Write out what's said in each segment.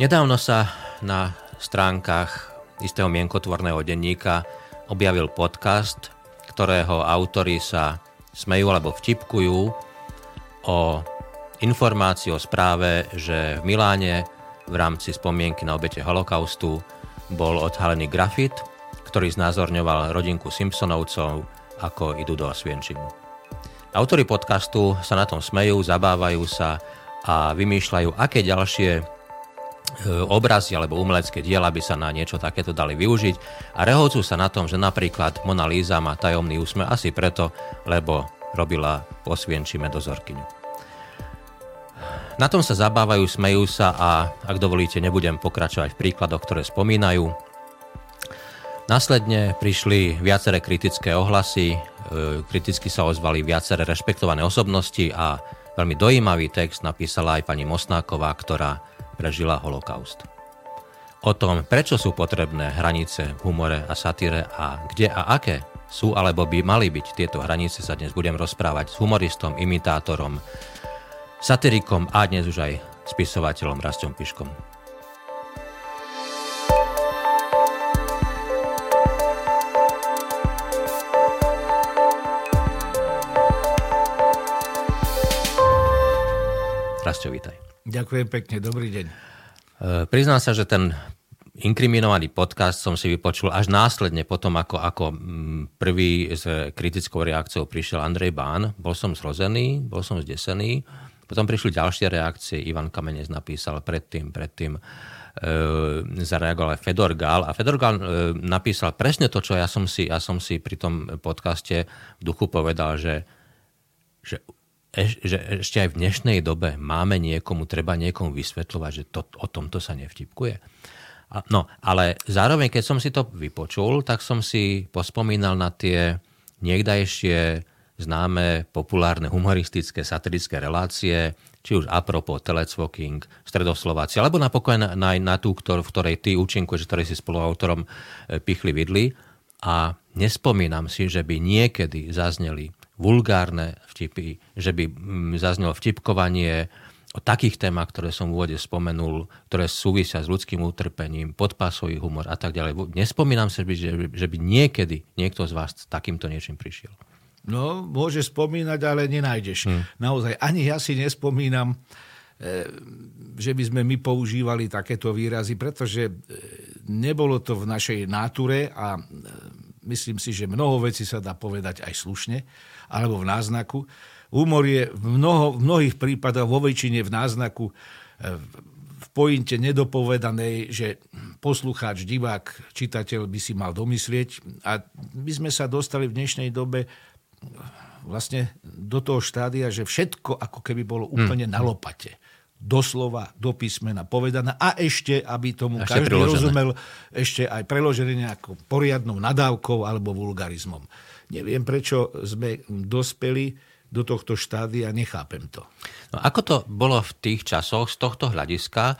Nedávno sa na stránkach istého mienkotvorného denníka objavil podcast, ktorého autory sa smejú alebo vtipkujú o informácii o správe, že v Miláne v rámci spomienky na obete holokaustu bol odhalený grafit, ktorý znázorňoval rodinku Simpsonovcov, ako idú do Osvienčimu. Autori podcastu sa na tom smejú, zabávajú sa a vymýšľajú, aké ďalšie obrazy alebo umelecké diela by sa na niečo takéto dali využiť a rehocujú sa na tom, že napríklad Mona Lisa má tajomný úsmev asi preto, lebo robila posvienčime dozorkyňu. Na tom sa zabávajú, smejú sa a ak dovolíte, nebudem pokračovať v príkladoch, ktoré spomínajú. Následne prišli viaceré kritické ohlasy, e, kriticky sa ozvali viaceré rešpektované osobnosti a veľmi dojímavý text napísala aj pani Mosnáková, ktorá prežila holokaust. O tom, prečo sú potrebné hranice v humore a satíre a kde a aké sú alebo by mali byť tieto hranice, sa dnes budem rozprávať s humoristom, imitátorom, satirikom a dnes už aj spisovateľom Rastom Piškom. Rastio, vítaj. Ďakujem pekne, dobrý deň. E, priznám sa, že ten inkriminovaný podcast som si vypočul až následne potom, ako, ako mm, prvý s kritickou reakciou prišiel Andrej Bán. Bol som zrozený, bol som zdesený. Potom prišli ďalšie reakcie. Ivan Kamenec napísal predtým, predtým e, zareagoval aj Fedor Gál. A Fedor Gál e, napísal presne to, čo ja som si, ja som si pri tom podcaste v duchu povedal, že, že že ešte aj v dnešnej dobe máme niekomu, treba niekomu vysvetľovať, že to, o tomto sa nevtipkuje. No, ale zároveň, keď som si to vypočul, tak som si pospomínal na tie niekdajšie známe populárne humoristické satirické relácie, či už apropo Telecvoking, Stredoslováci, alebo napokon na, na, na tú, ktor, v ktorej ty účinkuješ, ktorý si spoluautorom e, pichli vidli. A nespomínam si, že by niekedy zazneli vulgárne vtipy, že by mm, zaznelo vtipkovanie o takých témach, ktoré som v úvode spomenul, ktoré súvisia s ľudským utrpením, podpásový humor a tak ďalej. Nespomínam že, že by niekedy niekto z vás s takýmto niečím prišiel. No, môže spomínať, ale nenájdeš. Hmm. Naozaj, ani ja si nespomínam, e, že by sme my používali takéto výrazy, pretože e, nebolo to v našej náture a e, myslím si, že mnoho vecí sa dá povedať aj slušne alebo v náznaku. Humor je v, mnoho, v mnohých prípadoch, vo väčšine v náznaku, e, v pointe nedopovedanej, že poslucháč, divák, čitateľ by si mal domyslieť. A my sme sa dostali v dnešnej dobe vlastne do toho štádia, že všetko ako keby bolo hm. úplne hmm. na lopate doslova, do písmena povedané a ešte, aby tomu ešte každý priložené. rozumel, ešte aj preložené nejakou poriadnou nadávkou alebo vulgarizmom. Neviem, prečo sme dospeli do tohto štádia, nechápem to. No, ako to bolo v tých časoch z tohto hľadiska? E,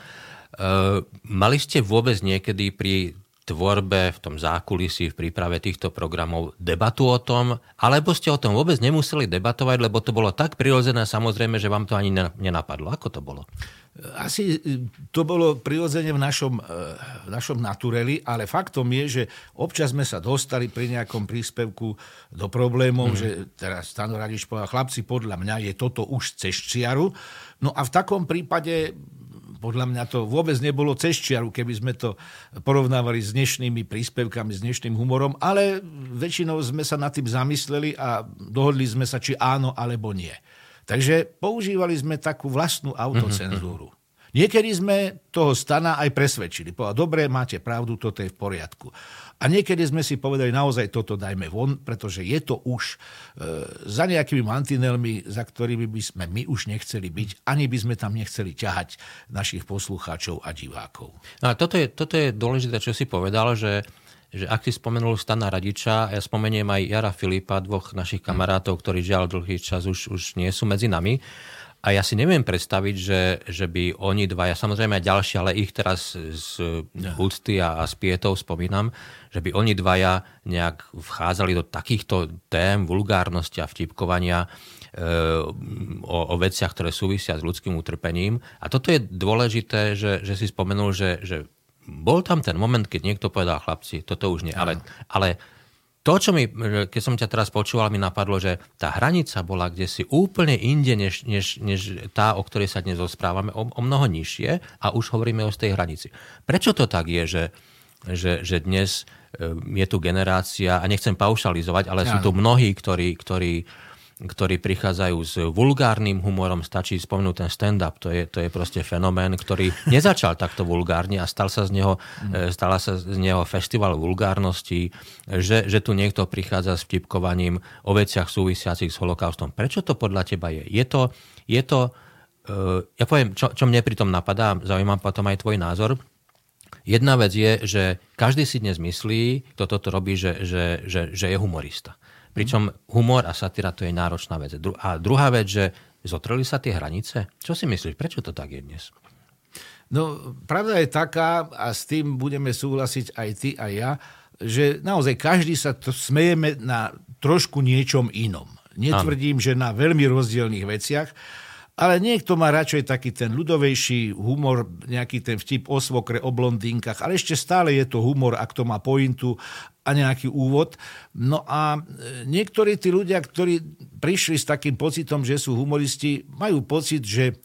mali ste vôbec niekedy pri tvorbe, v tom zákulisí, v príprave týchto programov debatu o tom, alebo ste o tom vôbec nemuseli debatovať, lebo to bolo tak prirodzené samozrejme, že vám to ani nenapadlo. Ako to bolo? Asi to bolo prirodzene v našom, e, v našom natureli, ale faktom je, že občas sme sa dostali pri nejakom príspevku do problémov, mm. že teraz Stano Radič povedal, chlapci, podľa mňa je toto už cez čiaru. No a v takom prípade podľa mňa to vôbec nebolo cez čiaru, keby sme to porovnávali s dnešnými príspevkami, s dnešným humorom, ale väčšinou sme sa nad tým zamysleli a dohodli sme sa, či áno alebo nie. Takže používali sme takú vlastnú autocenzúru. Niekedy sme toho stana aj presvedčili. Povedal, dobre, máte pravdu, toto je v poriadku. A niekedy sme si povedali, naozaj toto dajme von, pretože je to už e, za nejakými mantinelmi, za ktorými by sme my už nechceli byť, ani by sme tam nechceli ťahať našich poslucháčov a divákov. No a toto je, toto je dôležité, čo si povedal, že že ak si spomenul Stana Radiča, ja spomeniem aj Jara Filipa, dvoch našich kamarátov, ktorí žiaľ dlhý čas už, už nie sú medzi nami. A ja si neviem predstaviť, že, že by oni dvaja, samozrejme aj ďalší, ale ich teraz z úcty a, a z pietov spomínam, že by oni dvaja nejak vchádzali do takýchto tém vulgárnosti a vtipkovania e, o, o veciach, ktoré súvisia s ľudským utrpením. A toto je dôležité, že, že si spomenul, že, že bol tam ten moment, keď niekto povedal, chlapci, toto už nie. Ale, ale to, čo mi, keď som ťa teraz počúval, mi napadlo, že tá hranica bola kde si úplne inde, než, než, než tá, o ktorej sa dnes rozprávame, o, o mnoho nižšie a už hovoríme o tej hranici. Prečo to tak je, že, že, že dnes e, je tu generácia, a nechcem paušalizovať, ale ja. sú tu mnohí, ktorí, ktorí ktorí prichádzajú s vulgárnym humorom, stačí spomenúť ten stand-up, to je, to je proste fenomén, ktorý nezačal takto vulgárne a stal sa z neho, mm. stala sa z neho festival vulgárnosti, že, že tu niekto prichádza s vtipkovaním o veciach súvisiacich s holokaustom. Prečo to podľa teba je? Je to, je to uh, ja poviem, čo, čo mne pri tom napadá, zaujímam potom aj tvoj názor, Jedna vec je, že každý si dnes myslí, kto toto robí, že, že, že, že je humorista. Pričom humor a satíra to je náročná vec. A druhá vec, že zotreli sa tie hranice? Čo si myslíš, prečo to tak je dnes? No, pravda je taká, a s tým budeme súhlasiť aj ty a ja, že naozaj každý sa to smejeme na trošku niečom inom. Netvrdím, ano. že na veľmi rozdielných veciach, ale niekto má radšej taký ten ľudovejší humor, nejaký ten vtip o svokre, o blondínkach, ale ešte stále je to humor, ak to má pointu a nejaký úvod. No a e, niektorí tí ľudia, ktorí prišli s takým pocitom, že sú humoristi, majú pocit, že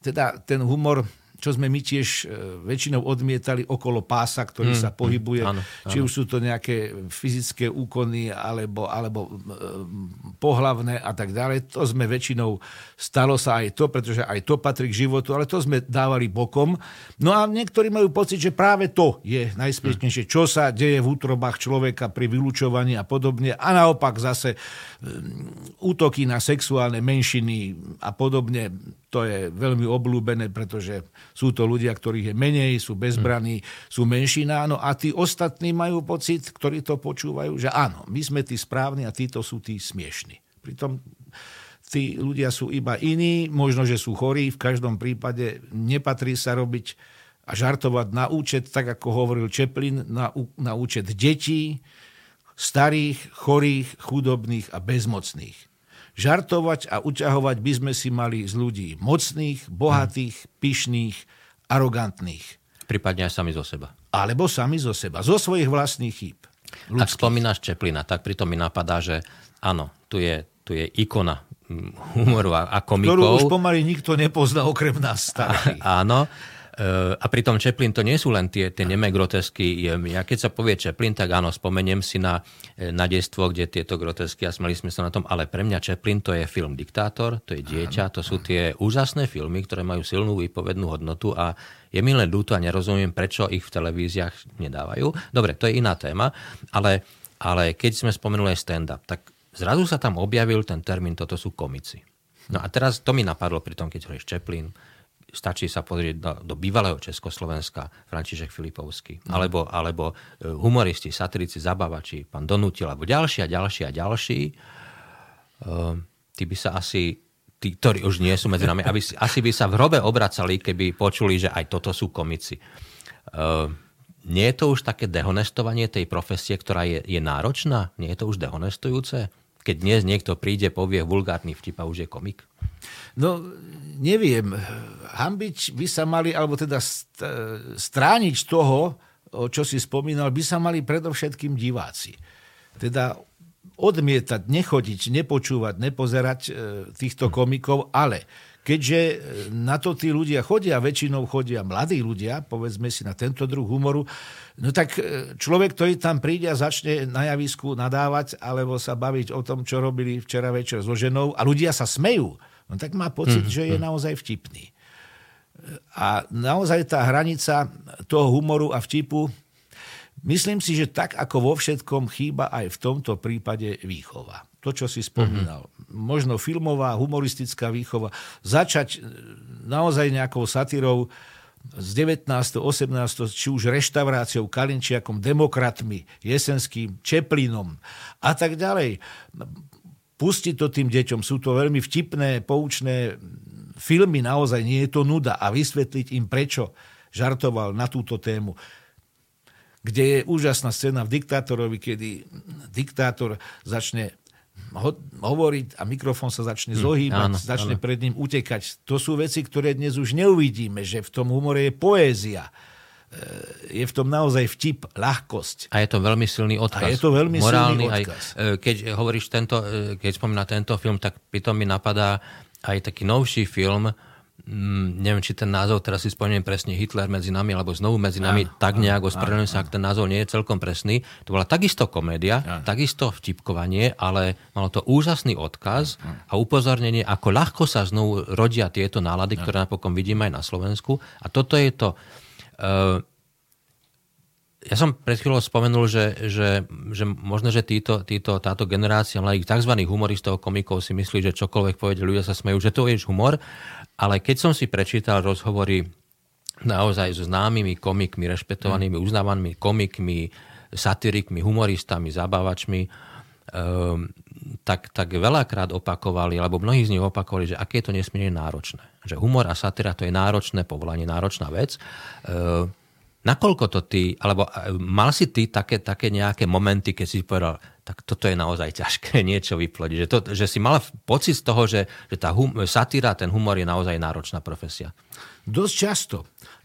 teda ten humor čo sme my tiež e, väčšinou odmietali okolo pása, ktorý mm, sa pohybuje, mm, áno, áno. či už sú to nejaké fyzické úkony alebo, alebo e, pohlavné a tak ďalej. To sme väčšinou, stalo sa aj to, pretože aj to patrí k životu, ale to sme dávali bokom. No a niektorí majú pocit, že práve to je najsmiešnejšie, čo sa deje v útrobách človeka pri vylúčovaní a podobne. A naopak zase útoky na sexuálne menšiny a podobne to je veľmi oblúbené, pretože sú to ľudia, ktorých je menej, sú bezbraní, sú menšina. No a tí ostatní majú pocit, ktorí to počúvajú, že áno, my sme tí správni a títo sú tí smiešni. Pritom tí ľudia sú iba iní, možno, že sú chorí, v každom prípade nepatrí sa robiť a žartovať na účet, tak ako hovoril Čeplin, na, na účet detí, starých, chorých, chudobných a bezmocných. Žartovať a uťahovať by sme si mali z ľudí mocných, bohatých, pyšných, arogantných. Prípadne aj sami zo seba. Alebo sami zo seba, zo svojich vlastných chýb. Ľudských. Ak spomínaš Čeplina, tak pritom mi napadá, že áno, tu je, tu je ikona mm, humoru a, a komikov. Ktorú už pomaly nikto nepozná okrem nás starých. Áno. A pritom Chaplin to nie sú len tie, tie nemé grotesky. Ja keď sa povie Chaplin, tak áno, spomeniem si na, na destvo, kde tieto grotesky a smeli sme sa na tom, ale pre mňa Chaplin to je film Diktátor, to je dieťa, to sú tie úžasné filmy, ktoré majú silnú výpovednú hodnotu a je mi len ľúto a nerozumiem, prečo ich v televíziách nedávajú. Dobre, to je iná téma, ale, ale keď sme spomenuli aj stand-up, tak zrazu sa tam objavil ten termín, toto sú komici. No a teraz to mi napadlo pri tom, keď hovoríš Chaplin, stačí sa pozrieť do, do bývalého Československa, František Filipovský, mm. alebo, alebo e, humoristi, satirici, zabavači, pán Donutil, alebo ďalší a ďalší a ďalší, uh, tí by sa asi, tí, ktorí už nie sú medzi nami, aby, asi by sa v hrobe obracali, keby počuli, že aj toto sú komici. Uh, nie je to už také dehonestovanie tej profesie, ktorá je, je náročná? Nie je to už dehonestujúce? Keď dnes niekto príde, povie vulgárny vtip a už je komik? No, neviem. Hambiť by sa mali, alebo teda strániť toho, čo si spomínal, by sa mali predovšetkým diváci. Teda odmietať, nechodiť, nepočúvať, nepozerať e, týchto komikov, ale keďže e, na to tí ľudia chodia, väčšinou chodia mladí ľudia, povedzme si na tento druh humoru, no tak e, človek, ktorý tam príde a začne na javisku nadávať alebo sa baviť o tom, čo robili včera večer so ženou a ľudia sa smejú, no tak má pocit, mm, že je mm. naozaj vtipný. A naozaj tá hranica toho humoru a vtipu, myslím si, že tak ako vo všetkom chýba aj v tomto prípade výchova. To, čo si spomínal. Mm-hmm. Možno filmová, humoristická výchova. Začať naozaj nejakou satírou z 19. 18. či už reštauráciou, Kalinčiakom, demokratmi, Jesenským, Čeplinom a tak ďalej pustiť to tým deťom. Sú to veľmi vtipné, poučné filmy, naozaj nie je to nuda a vysvetliť im, prečo žartoval na túto tému kde je úžasná scéna v diktátorovi, kedy diktátor začne ho, hovoriť a mikrofón sa začne hm, zohýbať, áno, začne áno. pred ním utekať. To sú veci, ktoré dnes už neuvidíme, že v tom humore je poézia e, je v tom naozaj vtip, ľahkosť. A je to veľmi silný odkaz. A je to veľmi Morálny, silný odkaz. Aj, e, keď hovoríš tento, e, keď spomína tento film, tak pritom mi napadá aj taký novší film, Mm, neviem, či ten názov, teraz si spomínam presne, Hitler medzi nami, alebo znovu medzi nami, áno, tak nejak, ospravedlňujem sa, ak ten názov nie je celkom presný. To bola takisto komédia, áno. takisto vtipkovanie, ale malo to úžasný odkaz a upozornenie, ako ľahko sa znovu rodia tieto nálady, áno. ktoré napokon vidíme aj na Slovensku. A toto je to... Uh, ja som pred chvíľou spomenul, že, že, že možno, že títo, títo, táto generácia mladých tzv. humoristov, komikov si myslí, že čokoľvek povedia, ľudia sa smejú, že to je humor. Ale keď som si prečítal rozhovory naozaj so známymi komikmi, rešpektovanými, mm. uznávanými komikmi, satirikmi, humoristami, zabávačmi, um, tak, tak veľakrát opakovali, alebo mnohí z nich opakovali, že aké je to nesmierne náročné. Že humor a satyra to je náročné povolanie, náročná vec. Um, nakoľko to ty, alebo mal si ty také, také nejaké momenty, keď si povedal, tak toto je naozaj ťažké niečo vyplodiť. Že, to, že si mal pocit z toho, že, že tá hum, satíra, ten humor je naozaj náročná profesia. Dosť často.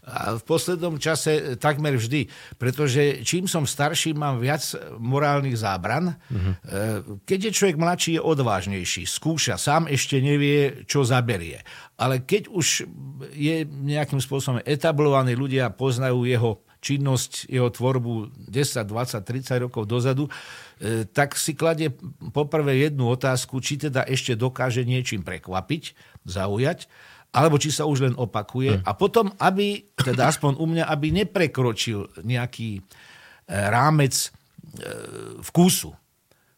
A v poslednom čase takmer vždy. Pretože čím som starší, mám viac morálnych zábran. Uh-huh. Keď je človek mladší, je odvážnejší. Skúša, sám ešte nevie, čo zaberie. Ale keď už je nejakým spôsobom etablovaný, ľudia poznajú jeho činnosť, jeho tvorbu 10, 20, 30 rokov dozadu, e, tak si kladie poprvé jednu otázku, či teda ešte dokáže niečím prekvapiť, zaujať, alebo či sa už len opakuje. Hm. A potom, aby, teda aspoň u mňa, aby neprekročil nejaký e, rámec e, vkusu.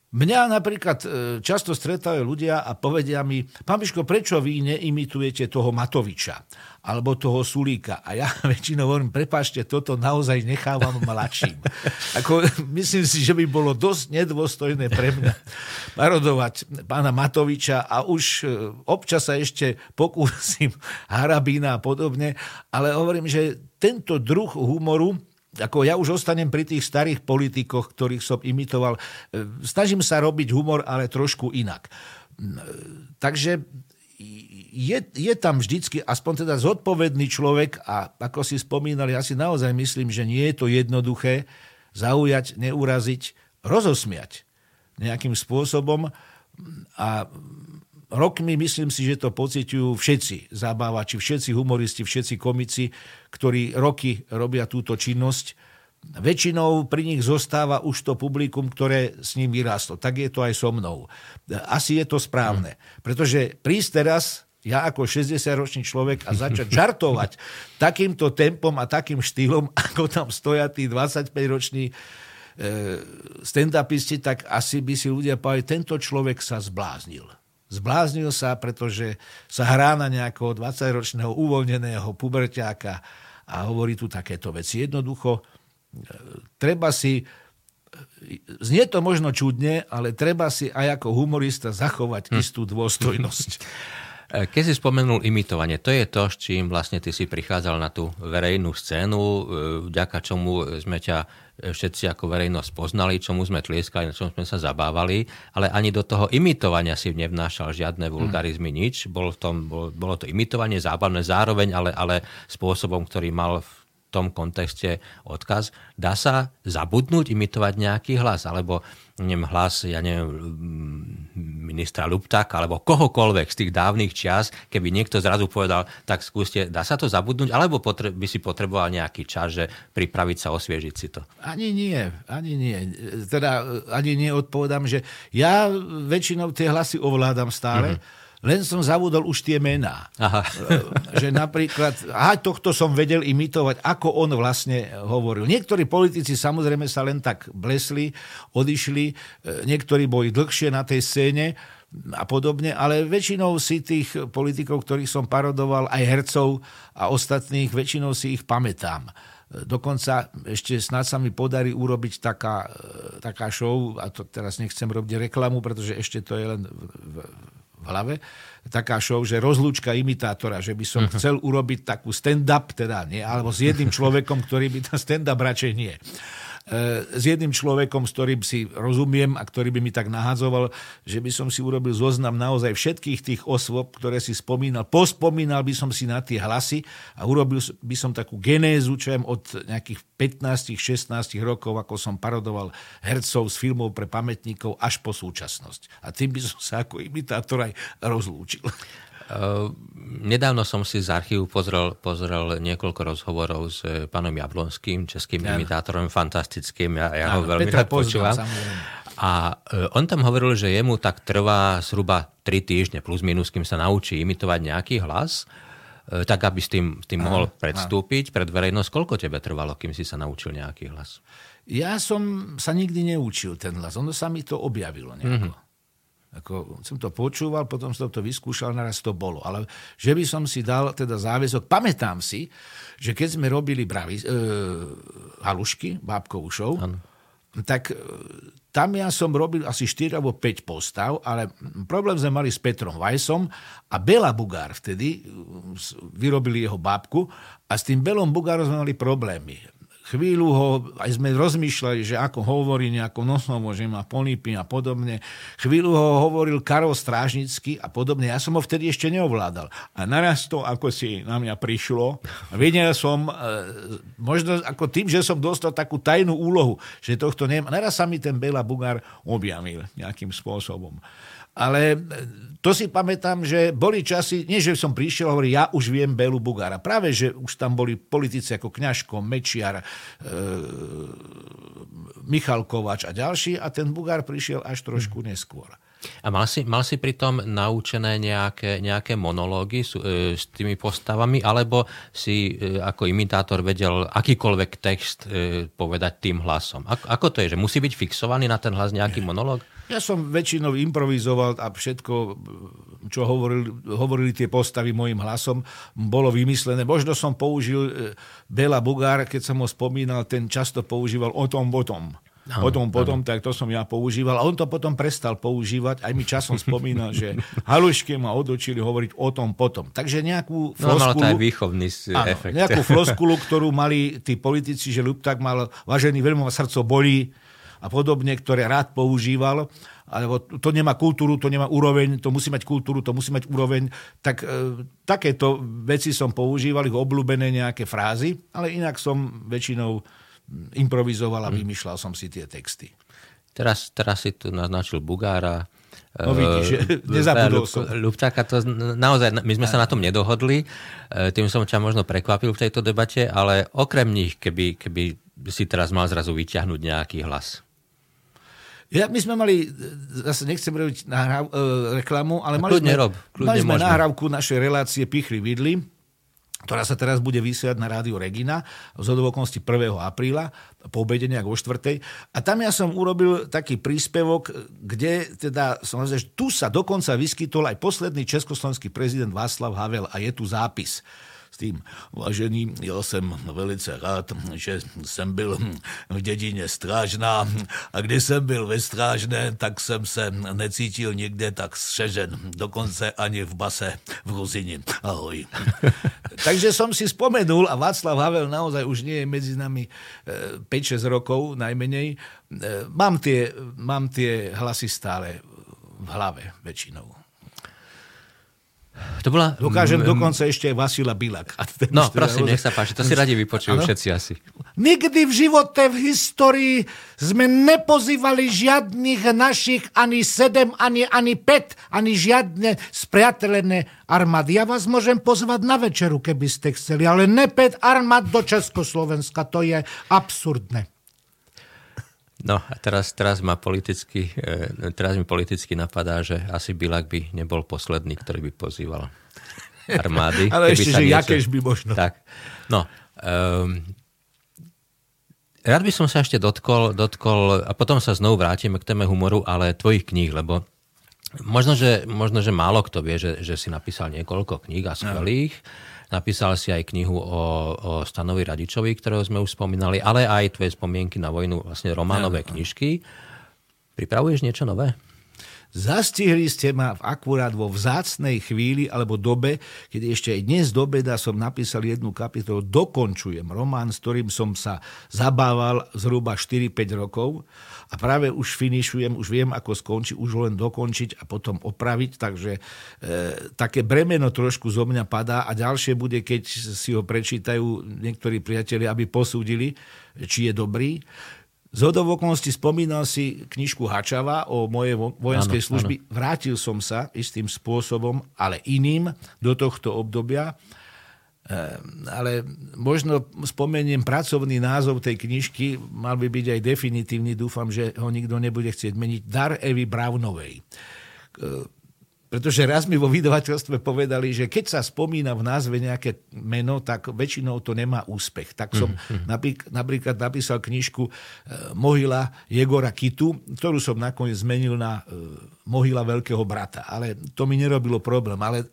Mňa napríklad často stretávajú ľudia a povedia mi, pán Miško, prečo vy neimitujete toho Matoviča? alebo toho Sulíka. A ja väčšinou hovorím, prepáčte, toto naozaj nechávam mladším. Ako, myslím si, že by bolo dosť nedôstojné pre mňa parodovať pána Matoviča a už e, občas sa ešte pokúsim Harabína a podobne, ale hovorím, že tento druh humoru ako ja už ostanem pri tých starých politikoch, ktorých som imitoval. E, snažím sa robiť humor, ale trošku inak. Takže je, je tam vždycky aspoň teda zodpovedný človek a ako si spomínali, ja si naozaj myslím, že nie je to jednoduché zaujať, neuraziť, rozosmiať nejakým spôsobom a rokmi myslím si, že to pociťujú všetci zabávači, všetci humoristi, všetci komici, ktorí roky robia túto činnosť. Väčšinou pri nich zostáva už to publikum, ktoré s ním vyrástlo. Tak je to aj so mnou. Asi je to správne. Pretože prísť teraz ja ako 60-ročný človek a začať žartovať takýmto tempom a takým štýlom, ako tam stoja tí 25-roční e, stand-upisti, tak asi by si ľudia povedali, tento človek sa zbláznil. Zbláznil sa, pretože sa hrá na nejakého 20-ročného uvoľneného puberťáka a hovorí tu takéto veci. Jednoducho, e, treba si Znie to možno čudne, ale treba si aj ako humorista zachovať hm. istú dôstojnosť. E, keď si spomenul imitovanie, to je to, s čím vlastne ty si prichádzal na tú verejnú scénu, e, vďaka čomu sme ťa všetci ako verejnosť poznali, čomu sme tlieskali, na čom sme sa zabávali, ale ani do toho imitovania si nevnášal žiadne vulgarizmy, nič. Bolo, v tom, bolo, bolo to imitovanie zábavné zároveň, ale, ale spôsobom, ktorý mal v tom kontexte odkaz. Dá sa zabudnúť, imitovať nejaký hlas, alebo neviem, hlas, ja neviem, ministra Luptáka, alebo kohokoľvek z tých dávnych čias, keby niekto zrazu povedal, tak skúste, dá sa to zabudnúť, alebo potre- by si potreboval nejaký čas, že pripraviť sa, osviežiť si to? Ani nie, ani nie. Teda ani nie odpovedám, že ja väčšinou tie hlasy ovládam stále, mm-hmm len som zavudol už tie mená. Aha. že napríklad, aha, tohto som vedel imitovať, ako on vlastne hovoril. Niektorí politici samozrejme sa len tak blesli, odišli, e, niektorí boli dlhšie na tej scéne a podobne, ale väčšinou si tých politikov, ktorých som parodoval, aj hercov a ostatných, väčšinou si ich pamätám. Dokonca ešte snad sa mi podarí urobiť taká, taká show, a to teraz nechcem robiť reklamu, pretože ešte to je len v, v hlave, taká show, že rozlúčka imitátora, že by som uh-huh. chcel urobiť takú stand-up, teda nie, alebo s jedným človekom, ktorý by ten stand-up radšej nie s jedným človekom, s ktorým si rozumiem a ktorý by mi tak nahadzoval, že by som si urobil zoznam naozaj všetkých tých osôb, ktoré si spomínal. Pospomínal by som si na tie hlasy a urobil by som takú genézu, čo od nejakých 15-16 rokov, ako som parodoval hercov z filmov pre pamätníkov až po súčasnosť. A tým by som sa ako imitátor aj rozlúčil. Uh, nedávno som si z archívu pozrel, pozrel niekoľko rozhovorov s eh, pánom Jablonským, českým ja. imitátorom, fantastickým. Ja, ja ho veľmi rád počúvam. A uh, on tam hovoril, že jemu tak trvá zhruba 3 týždne plus minus, kým sa naučí imitovať nejaký hlas, uh, tak aby s tým, s tým mohol predstúpiť pred verejnosť. Koľko tebe trvalo, kým si sa naučil nejaký hlas? Ja som sa nikdy neučil ten hlas. Ono sa mi to objavilo nejako. Mm-hmm. Ako som to počúval, potom som to vyskúšal, naraz to bolo. Ale že by som si dal teda záväzok, pamätám si, že keď sme robili bravi, e, halušky, show, ano. tak e, tam ja som robil asi 4 alebo 5 postav, ale problém sme mali s Petrom Vajsom a Bela Bugár vtedy e, vyrobili jeho bábku a s tým Belom Bugárom sme mali problémy chvíľu ho, aj sme rozmýšľali, že ako hovorí nejako nosnovo, že má polípy a podobne. Chvíľu ho hovoril Karol Strážnický a podobne. Ja som ho vtedy ešte neovládal. A naraz to, ako si na mňa prišlo, vedel som, e, možno ako tým, že som dostal takú tajnú úlohu, že tohto nemá. Naraz sa mi ten Bela Bugár objavil nejakým spôsobom. Ale to si pamätám, že boli časy, nie že som prišiel a hovoril, ja už viem Belu Bugára. Práve, že už tam boli politici ako Kňažko, Mečiar, e, Michal Kovač a ďalší a ten Bugár prišiel až trošku neskôr. A mal si, mal si pritom naučené nejaké, nejaké monológy s, e, s tými postavami, alebo si e, ako imitátor vedel akýkoľvek text e, povedať tým hlasom? Ako, ako to je, že musí byť fixovaný na ten hlas nejaký monológ? Ja som väčšinou improvizoval a všetko, čo hovorili, hovorili tie postavy mojim hlasom, bolo vymyslené. Možno som použil e, Bela Bugár, keď som ho spomínal, ten často používal o tom, o tom. Ano, potom, potom, tak to som ja používal. A on to potom prestal používať. Aj mi časom spomínal, že halušky ma odočili hovoriť o tom potom. Takže nejakú floskulu... No, malo to aj výchovný áno, efekt. Nejakú floskulu, ktorú mali tí politici, že Lupták mal, vážený, veľmi ma srdco bolí, a podobne, ktoré rád používal, alebo to nemá kultúru, to nemá úroveň, to musí mať kultúru, to musí mať úroveň, tak e, takéto veci som používal, ich obľúbené nejaké frázy, ale inak som väčšinou improvizoval a hm. vymýšľal som si tie texty. Teraz, teraz si tu naznačil Bugára, No vidíš, e, nezabudol som. Ľubčáka, to naozaj, my sme sa na tom nedohodli, e, tým som ťa možno prekvapil v tejto debate, ale okrem nich, keby, keby si teraz mal zrazu vyťahnuť nejaký hlas. Ja, my sme mali, zase nechcem robiť nahrav, e, reklamu, ale mali kľudne sme, rob, mali sme nahrávku našej relácie Pichli Vidli, ktorá sa teraz bude vysielať na rádiu Regina z hodovokonosti 1. apríla po obede nejak o štvrtej. A tam ja som urobil taký príspevok, kde teda som že tu sa dokonca vyskytol aj posledný československý prezident Václav Havel a je tu zápis tým, vážený, ja jsem velice rád, že jsem byl v dědině Strážná a když jsem byl ve Strážné, tak jsem se necítil nikde tak střežen, dokonce ani v base v Ruzini. Ahoj. Takže som si spomenul, a Václav Havel naozaj už nie je medzi nami 5-6 e, rokov najmenej, e, mám tie, mám tie hlasy stále v hlave väčšinou. To bola... Dokážem m- dokonca ešte aj Vasila Bilak. No, prosím, nech sa páči, to si radi vypočujú ano? všetci asi. Nikdy v živote, v histórii sme nepozývali žiadnych našich ani sedem, ani, ani pet, ani žiadne spriateľené armády. Ja vás môžem pozvať na večeru, keby ste chceli, ale ne pet armád do Československa. To je absurdné. No a teraz, teraz, ma politicky, e, teraz mi politicky napadá, že asi Bilak by nebol posledný, ktorý by pozýval armády. Ale ešte, že niečo... jakéž by možno. Tak. No, um, rád by som sa ešte dotkol, dotkol, a potom sa znovu vrátime k téme humoru, ale tvojich kníh, lebo možno, že, možno, že málo kto vie, že, že si napísal niekoľko kníh a skvelých. No napísal si aj knihu o, o Stanovi Radičovi, ktorého sme už spomínali, ale aj tvoje spomienky na vojnu, vlastne románové knižky. Pripravuješ niečo nové? Zastihli ste ma v akurát vo vzácnej chvíli alebo dobe, keď ešte aj dnes do beda som napísal jednu kapitolu, dokončujem román, s ktorým som sa zabával zhruba 4-5 rokov a práve už finišujem, už viem, ako skončiť, už len dokončiť a potom opraviť, takže e, také bremeno trošku zo mňa padá a ďalšie bude, keď si ho prečítajú niektorí priatelia, aby posúdili, či je dobrý. Z okolností spomínal si knižku Hačava o mojej vojenskej služby. Áno. Vrátil som sa istým spôsobom, ale iným do tohto obdobia. Ehm, ale možno spomeniem pracovný názov tej knižky, mal by byť aj definitívny, dúfam, že ho nikto nebude chcieť meniť. Dar Evy Brownovej pretože raz mi vo vydavateľstve povedali, že keď sa spomína v názve nejaké meno, tak väčšinou to nemá úspech. Tak som mm-hmm. napríklad napísal knižku e, Mohyla Jegora Kitu, ktorú som nakoniec zmenil na e, Mohyla Veľkého brata. Ale to mi nerobilo problém. Ale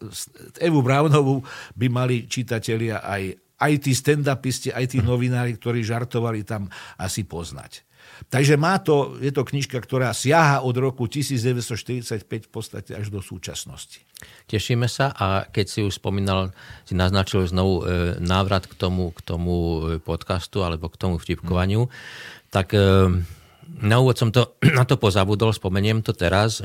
Evu Brownovú by mali čitatelia aj, aj tí stand-upisti, aj tí novinári, ktorí žartovali tam asi poznať. Takže má to, je to knižka, ktorá siaha od roku 1945 v podstate až do súčasnosti. Tešíme sa a keď si už spomínal, si naznačil znovu e, návrat k tomu, k tomu e, podcastu alebo k tomu vtipkovaniu, hmm. tak e, na úvod som to, na to pozabudol, spomeniem to teraz.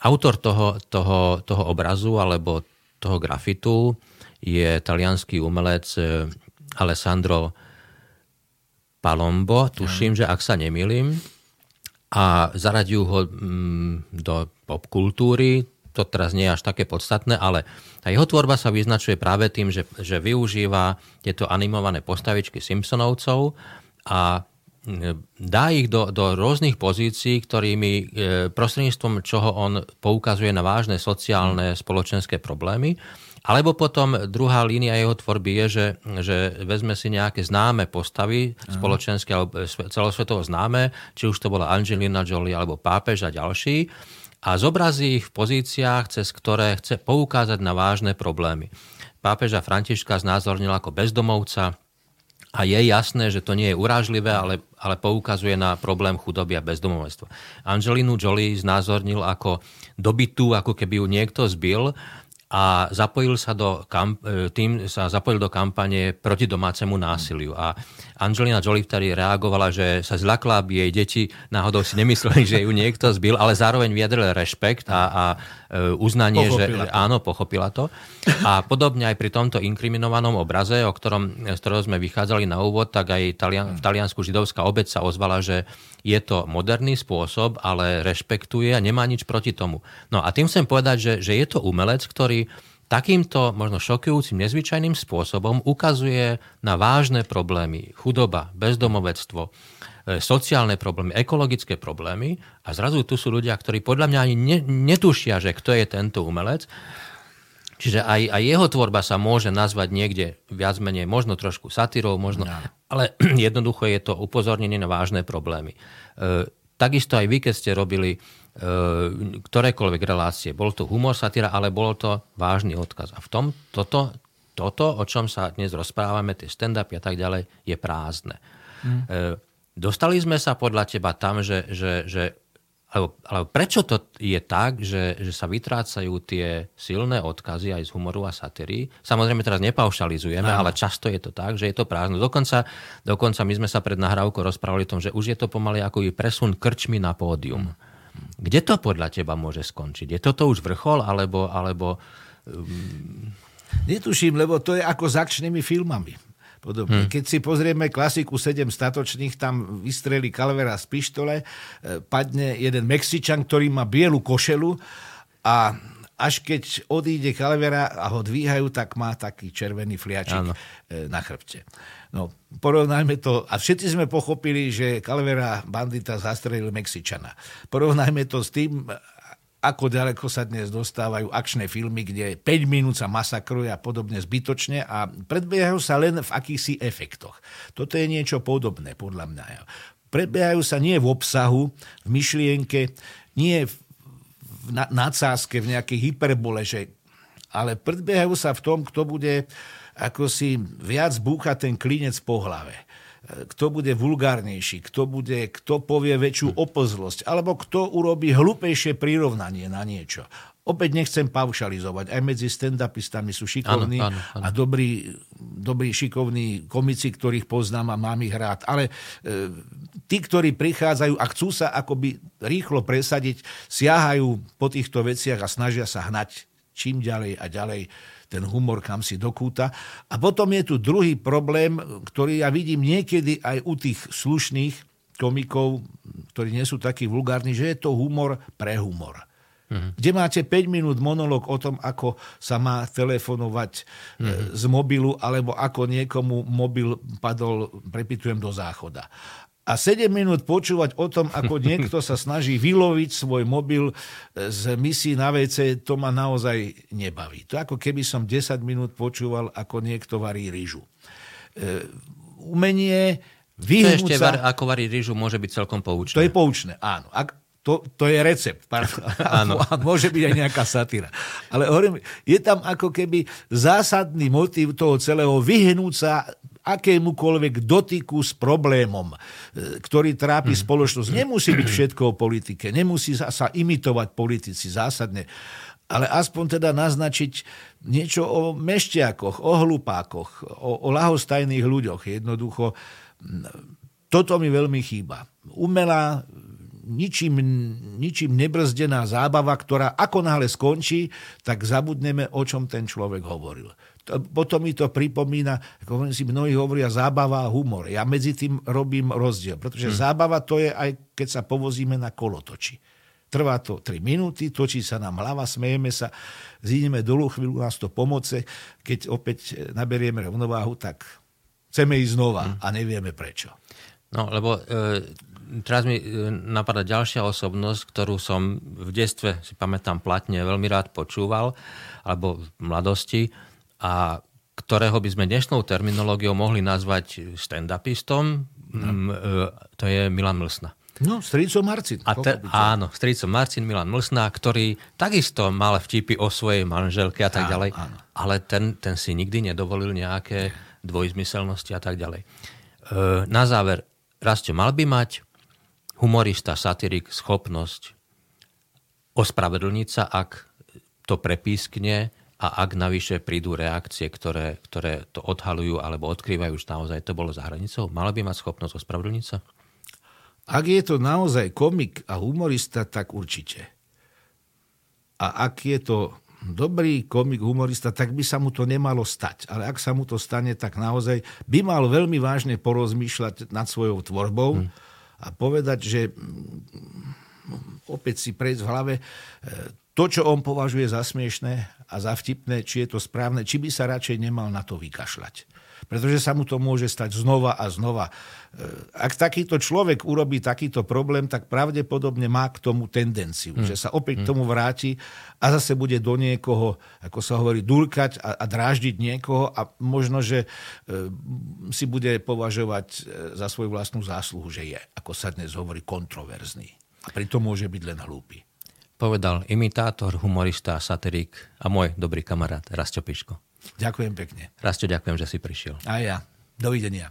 Autor toho, toho, toho obrazu alebo toho grafitu je talianský umelec Alessandro Palombo, tuším, že ak sa nemýlim, a zaradiu ho mm, do popkultúry, to teraz nie je až také podstatné, ale tá jeho tvorba sa vyznačuje práve tým, že, že využíva tieto animované postavičky Simpsonovcov a mm, dá ich do, do rôznych pozícií, ktorými e, prostredníctvom čoho on poukazuje na vážne sociálne spoločenské problémy alebo potom druhá línia jeho tvorby je, že, že vezme si nejaké známe postavy, spoločenské alebo celosvetovo známe, či už to bola Angelina Jolie alebo pápež a ďalší, a zobrazí ich v pozíciách, cez ktoré chce poukázať na vážne problémy. Pápeža Františka znázornil ako bezdomovca, a je jasné, že to nie je urážlivé, ale, ale poukazuje na problém chudoby a bezdomovectva. Angelinu Jolie znázornil ako dobytú, ako keby ju niekto zbil a zapojil sa do, e, tým sa zapojil do kampane proti domácemu násiliu. A Angelina Jolie vtedy reagovala, že sa zľakla, aby jej deti náhodou si nemysleli, že ju niekto zbil, ale zároveň vyjadril rešpekt a, a e, uznanie, pochopila že to. áno, pochopila to. A podobne aj pri tomto inkriminovanom obraze, o ktorom, z ktorého sme vychádzali na úvod, tak aj Talian, v Taliansku židovská obec sa ozvala, že je to moderný spôsob, ale rešpektuje a nemá nič proti tomu. No a tým chcem povedať, že, že je to umelec, ktorý takýmto možno šokujúcim, nezvyčajným spôsobom ukazuje na vážne problémy. Chudoba, bezdomovectvo, e, sociálne problémy, ekologické problémy a zrazu tu sú ľudia, ktorí podľa mňa ani netušia, že kto je tento umelec Čiže aj, aj jeho tvorba sa môže nazvať niekde viac menej, možno trošku satírou, možno, no. ale jednoducho je to upozornenie na vážne problémy. Takisto aj vy, keď ste robili e, ktorékoľvek relácie, bol to humor, satíra, ale bol to vážny odkaz. A v tom toto, toto, o čom sa dnes rozprávame, tie stand-upy a tak ďalej, je prázdne. Mm. E, dostali sme sa podľa teba tam, že, že, že alebo, alebo prečo to je tak, že, že sa vytrácajú tie silné odkazy aj z humoru a satíry? Samozrejme teraz nepaušalizujeme, ale často je to tak, že je to prázdno. Dokonca, dokonca my sme sa pred nahrávkou rozprávali o tom, že už je to pomaly ako presun krčmi na pódium. Kde to podľa teba môže skončiť? Je toto už vrchol, alebo... alebo um... Netuším, lebo to je ako s akčnými filmami podobne. Hmm. Keď si pozrieme klasiku 7 statočných, tam vystrelí Calvera z pištole, e, padne jeden Mexičan, ktorý má bielu košelu a až keď odíde Calvera a ho dvíhajú, tak má taký červený fliačik Áno. E, na chrbte. No, porovnajme to, a všetci sme pochopili, že Calvera bandita zastrelil Mexičana. Porovnajme to s tým, ako ďaleko sa dnes dostávajú akčné filmy, kde 5 minút sa masakruje a podobne zbytočne a predbiehajú sa len v akýchsi efektoch. Toto je niečo podobné, podľa mňa. Predbiehajú sa nie v obsahu, v myšlienke, nie v nadsázke, v nejakej hyperbole, že ale predbiehajú sa v tom, kto bude ako si viac búcha ten klinec po hlave kto bude vulgárnejší, kto, bude, kto povie väčšiu opozlosť, alebo kto urobí hlupejšie prirovnanie na niečo. Opäť nechcem paušalizovať. Aj medzi stand-upistami sú šikovní ano, ano, ano. a dobrí, dobrí šikovní komici, ktorých poznám a mám ich rád. Ale e, tí, ktorí prichádzajú a chcú sa akoby rýchlo presadiť, siahajú po týchto veciach a snažia sa hnať čím ďalej a ďalej ten humor kam si dokúta. A potom je tu druhý problém, ktorý ja vidím niekedy aj u tých slušných komikov, ktorí nie sú takí vulgárni, že je to humor pre humor. Mm-hmm. Kde máte 5 minút monolog o tom, ako sa má telefonovať mm-hmm. z mobilu, alebo ako niekomu mobil padol, prepitujem, do záchoda a 7 minút počúvať o tom, ako niekto sa snaží vyloviť svoj mobil z misí na WC, to ma naozaj nebaví. To ako keby som 10 minút počúval, ako niekto varí rýžu. E, umenie vyhnúť ešte, sa... ako varí rýžu, môže byť celkom poučné. To je poučné, áno. Ak, to, to je recept. Áno. A môže byť aj nejaká satíra. Ale hovorím, je tam ako keby zásadný motív toho celého vyhnúť sa akémukoľvek dotyku s problémom, e, ktorý trápi mm. spoločnosť. Nemusí byť všetko o politike, nemusí sa, imitovať politici zásadne, ale aspoň teda naznačiť niečo o mešťakoch, o hlupákoch, o, o lahostajných ľuďoch. Jednoducho, toto mi veľmi chýba. Umelá, ničím, ničím nebrzdená zábava, ktorá ako náhle skončí, tak zabudneme, o čom ten človek hovoril potom mi to pripomína, ako si mnohí hovoria, zábava a humor. Ja medzi tým robím rozdiel, pretože hmm. zábava to je aj keď sa povozíme na kolotoči. Trvá to 3 minúty, točí sa nám hlava, smejeme sa, zídeme dolu, chvíľu nás to pomoce. Keď opäť naberieme rovnováhu, tak chceme ísť znova hmm. a nevieme prečo. No, lebo e, teraz mi e, napadá ďalšia osobnosť, ktorú som v detstve, si pamätám platne, veľmi rád počúval, alebo v mladosti a ktorého by sme dnešnou terminológiou mohli nazvať stand-upistom, no. to je Milan Mlsna. No, strýco Marcin. A te, áno, strýco Marcin, Milan Mlsná, ktorý takisto mal vtipy o svojej manželke a tak áno, ďalej, áno. ale ten, ten si nikdy nedovolil nejaké dvojzmyselnosti a tak ďalej. E, na záver, Rastio, mal by mať humorista, satirik schopnosť ospravedlniť sa, ak to prepískne a ak navyše prídu reakcie, ktoré, ktoré to odhalujú alebo odkrývajú, že naozaj to bolo za hranicou, mala by mať schopnosť ospravedlniť sa? Ak je to naozaj komik a humorista, tak určite. A ak je to dobrý komik, humorista, tak by sa mu to nemalo stať. Ale ak sa mu to stane, tak naozaj by mal veľmi vážne porozmýšľať nad svojou tvorbou hmm. a povedať, že mm, opäť si prejsť v hlave, e, to, čo on považuje za smiešné a za vtipné, či je to správne, či by sa radšej nemal na to vykašľať. Pretože sa mu to môže stať znova a znova. E, ak takýto človek urobí takýto problém, tak pravdepodobne má k tomu tendenciu, hmm. že sa opäť k tomu vráti a zase bude do niekoho, ako sa hovorí, dúrkať a, a dráždiť niekoho a možno, že e, si bude považovať e, za svoju vlastnú zásluhu, že je, ako sa dnes hovorí, kontroverzný. A pritom môže byť len hlúpy povedal imitátor, humorista, satirik a môj dobrý kamarát Rasto Piško. Ďakujem pekne. Rasto, ďakujem, že si prišiel. A ja. Dovidenia.